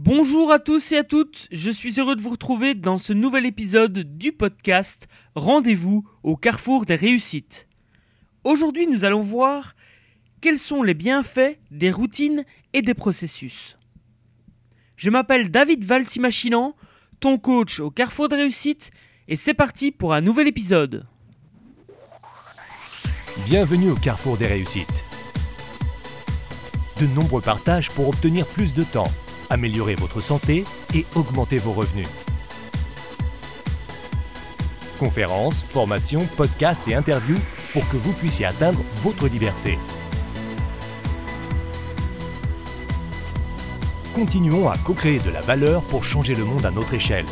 Bonjour à tous et à toutes, je suis heureux de vous retrouver dans ce nouvel épisode du podcast Rendez-vous au carrefour des réussites. Aujourd'hui nous allons voir quels sont les bienfaits des routines et des processus. Je m'appelle David Valsimachinant, ton coach au carrefour des réussites, et c'est parti pour un nouvel épisode. Bienvenue au carrefour des réussites. De nombreux partages pour obtenir plus de temps améliorer votre santé et augmenter vos revenus. Conférences, formations, podcasts et interviews pour que vous puissiez atteindre votre liberté. Continuons à co-créer de la valeur pour changer le monde à notre échelle.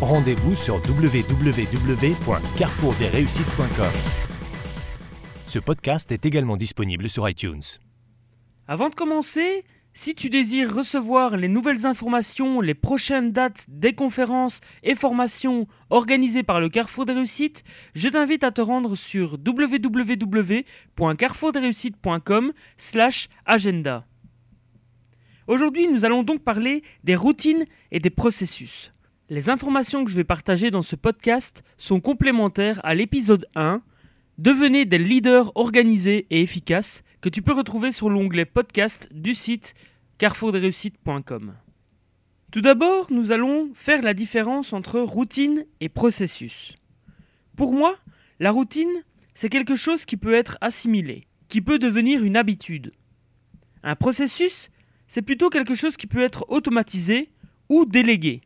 Rendez-vous sur www.carrefourdesréussites.com. Ce podcast est également disponible sur iTunes. Avant de commencer, si tu désires recevoir les nouvelles informations, les prochaines dates des conférences et formations organisées par le Carrefour des Réussites, je t'invite à te rendre sur www.carrefourdesréussites.com slash agenda. Aujourd'hui, nous allons donc parler des routines et des processus. Les informations que je vais partager dans ce podcast sont complémentaires à l'épisode 1, Devenez des leaders organisés et efficaces que tu peux retrouver sur l'onglet podcast du site carrefourdesréussites.com. Tout d'abord, nous allons faire la différence entre routine et processus. Pour moi, la routine, c'est quelque chose qui peut être assimilé, qui peut devenir une habitude. Un processus, c'est plutôt quelque chose qui peut être automatisé ou délégué.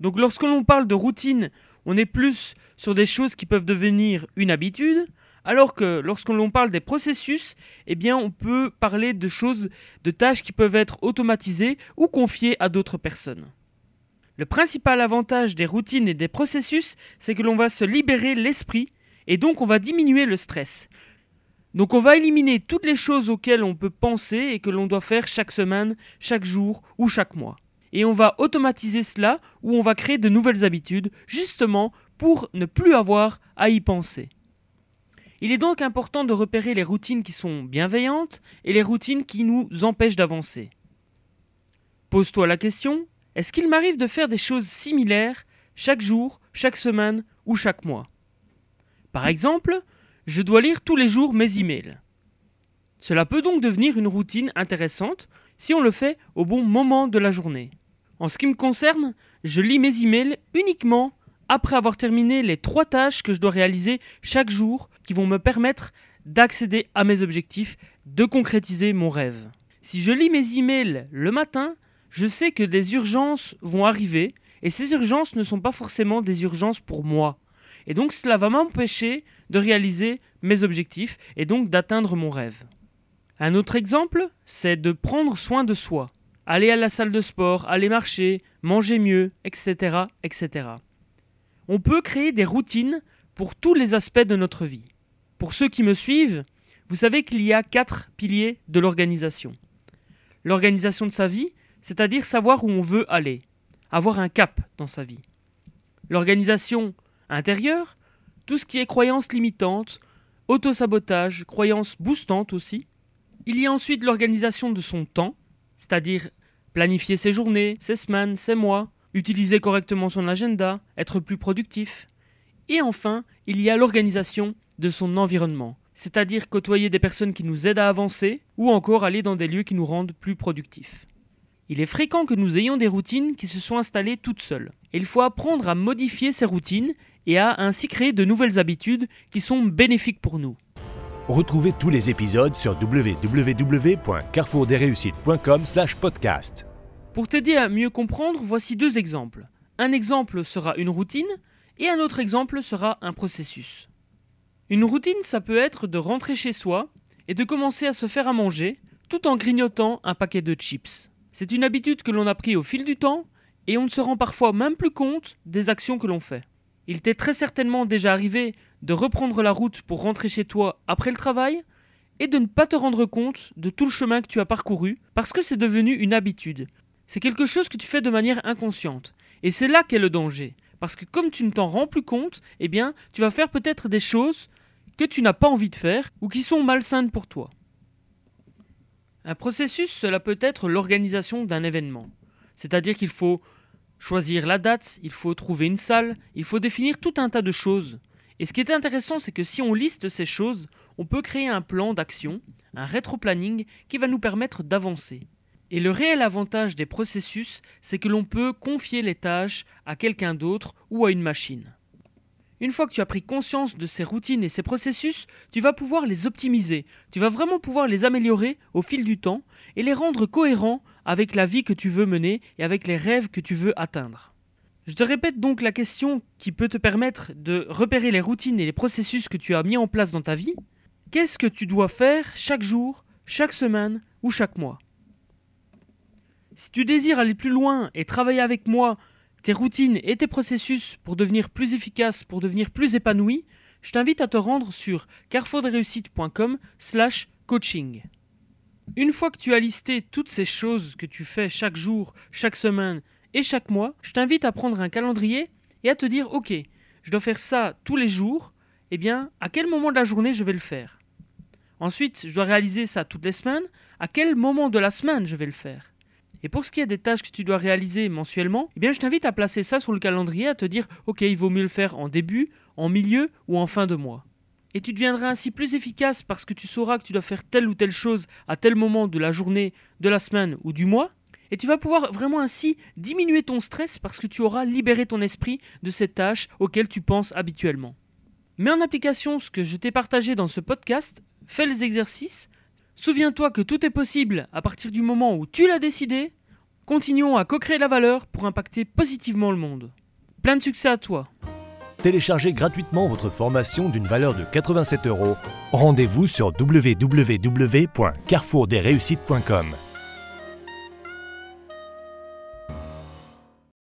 Donc lorsque l'on parle de routine on est plus sur des choses qui peuvent devenir une habitude, alors que lorsque l'on parle des processus, eh bien on peut parler de choses, de tâches qui peuvent être automatisées ou confiées à d'autres personnes. Le principal avantage des routines et des processus, c'est que l'on va se libérer l'esprit et donc on va diminuer le stress. Donc on va éliminer toutes les choses auxquelles on peut penser et que l'on doit faire chaque semaine, chaque jour ou chaque mois et on va automatiser cela ou on va créer de nouvelles habitudes justement pour ne plus avoir à y penser. Il est donc important de repérer les routines qui sont bienveillantes et les routines qui nous empêchent d'avancer. Pose-toi la question, est-ce qu'il m'arrive de faire des choses similaires chaque jour, chaque semaine ou chaque mois? Par exemple, je dois lire tous les jours mes emails. Cela peut donc devenir une routine intéressante si on le fait au bon moment de la journée. En ce qui me concerne, je lis mes emails uniquement après avoir terminé les trois tâches que je dois réaliser chaque jour qui vont me permettre d'accéder à mes objectifs, de concrétiser mon rêve. Si je lis mes emails le matin, je sais que des urgences vont arriver et ces urgences ne sont pas forcément des urgences pour moi. Et donc cela va m'empêcher de réaliser mes objectifs et donc d'atteindre mon rêve. Un autre exemple, c'est de prendre soin de soi aller à la salle de sport, aller marcher, manger mieux, etc., etc. On peut créer des routines pour tous les aspects de notre vie. Pour ceux qui me suivent, vous savez qu'il y a quatre piliers de l'organisation. L'organisation de sa vie, c'est-à-dire savoir où on veut aller, avoir un cap dans sa vie. L'organisation intérieure, tout ce qui est croyance limitante, autosabotage, croyance boostante aussi. Il y a ensuite l'organisation de son temps, c'est-à-dire planifier ses journées, ses semaines, ses mois, utiliser correctement son agenda, être plus productif. Et enfin, il y a l'organisation de son environnement, c'est-à-dire côtoyer des personnes qui nous aident à avancer ou encore aller dans des lieux qui nous rendent plus productifs. Il est fréquent que nous ayons des routines qui se sont installées toutes seules. il faut apprendre à modifier ces routines et à ainsi créer de nouvelles habitudes qui sont bénéfiques pour nous. Retrouvez tous les épisodes sur www.carrefourdesréussites.com/podcast. Pour t'aider à mieux comprendre, voici deux exemples. Un exemple sera une routine et un autre exemple sera un processus. Une routine, ça peut être de rentrer chez soi et de commencer à se faire à manger tout en grignotant un paquet de chips. C'est une habitude que l'on a pris au fil du temps et on ne se rend parfois même plus compte des actions que l'on fait. Il t'est très certainement déjà arrivé de reprendre la route pour rentrer chez toi après le travail et de ne pas te rendre compte de tout le chemin que tu as parcouru parce que c'est devenu une habitude. C'est quelque chose que tu fais de manière inconsciente. Et c'est là qu'est le danger. Parce que comme tu ne t'en rends plus compte, eh bien, tu vas faire peut-être des choses que tu n'as pas envie de faire ou qui sont malsaines pour toi. Un processus, cela peut être l'organisation d'un événement. C'est-à-dire qu'il faut choisir la date, il faut trouver une salle, il faut définir tout un tas de choses. Et ce qui est intéressant, c'est que si on liste ces choses, on peut créer un plan d'action, un rétro-planning qui va nous permettre d'avancer. Et le réel avantage des processus, c'est que l'on peut confier les tâches à quelqu'un d'autre ou à une machine. Une fois que tu as pris conscience de ces routines et ces processus, tu vas pouvoir les optimiser, tu vas vraiment pouvoir les améliorer au fil du temps et les rendre cohérents avec la vie que tu veux mener et avec les rêves que tu veux atteindre. Je te répète donc la question qui peut te permettre de repérer les routines et les processus que tu as mis en place dans ta vie. Qu'est-ce que tu dois faire chaque jour, chaque semaine ou chaque mois? Si tu désires aller plus loin et travailler avec moi tes routines et tes processus pour devenir plus efficace, pour devenir plus épanoui, je t'invite à te rendre sur carrefourdesreussites.com slash coaching. Une fois que tu as listé toutes ces choses que tu fais chaque jour, chaque semaine et chaque mois, je t'invite à prendre un calendrier et à te dire ok, je dois faire ça tous les jours, eh bien, à quel moment de la journée je vais le faire? Ensuite, je dois réaliser ça toutes les semaines, à quel moment de la semaine je vais le faire? Et pour ce qui est des tâches que tu dois réaliser mensuellement, eh bien je t'invite à placer ça sur le calendrier, à te dire ok, il vaut mieux le faire en début, en milieu ou en fin de mois. Et tu deviendras ainsi plus efficace parce que tu sauras que tu dois faire telle ou telle chose à tel moment de la journée, de la semaine ou du mois. Et tu vas pouvoir vraiment ainsi diminuer ton stress parce que tu auras libéré ton esprit de ces tâches auxquelles tu penses habituellement. Mets en application ce que je t'ai partagé dans ce podcast, fais les exercices, souviens-toi que tout est possible à partir du moment où tu l'as décidé, continuons à co-créer la valeur pour impacter positivement le monde. Plein de succès à toi Téléchargez gratuitement votre formation d'une valeur de 87 euros. Rendez-vous sur www.carrefourdesreussites.com.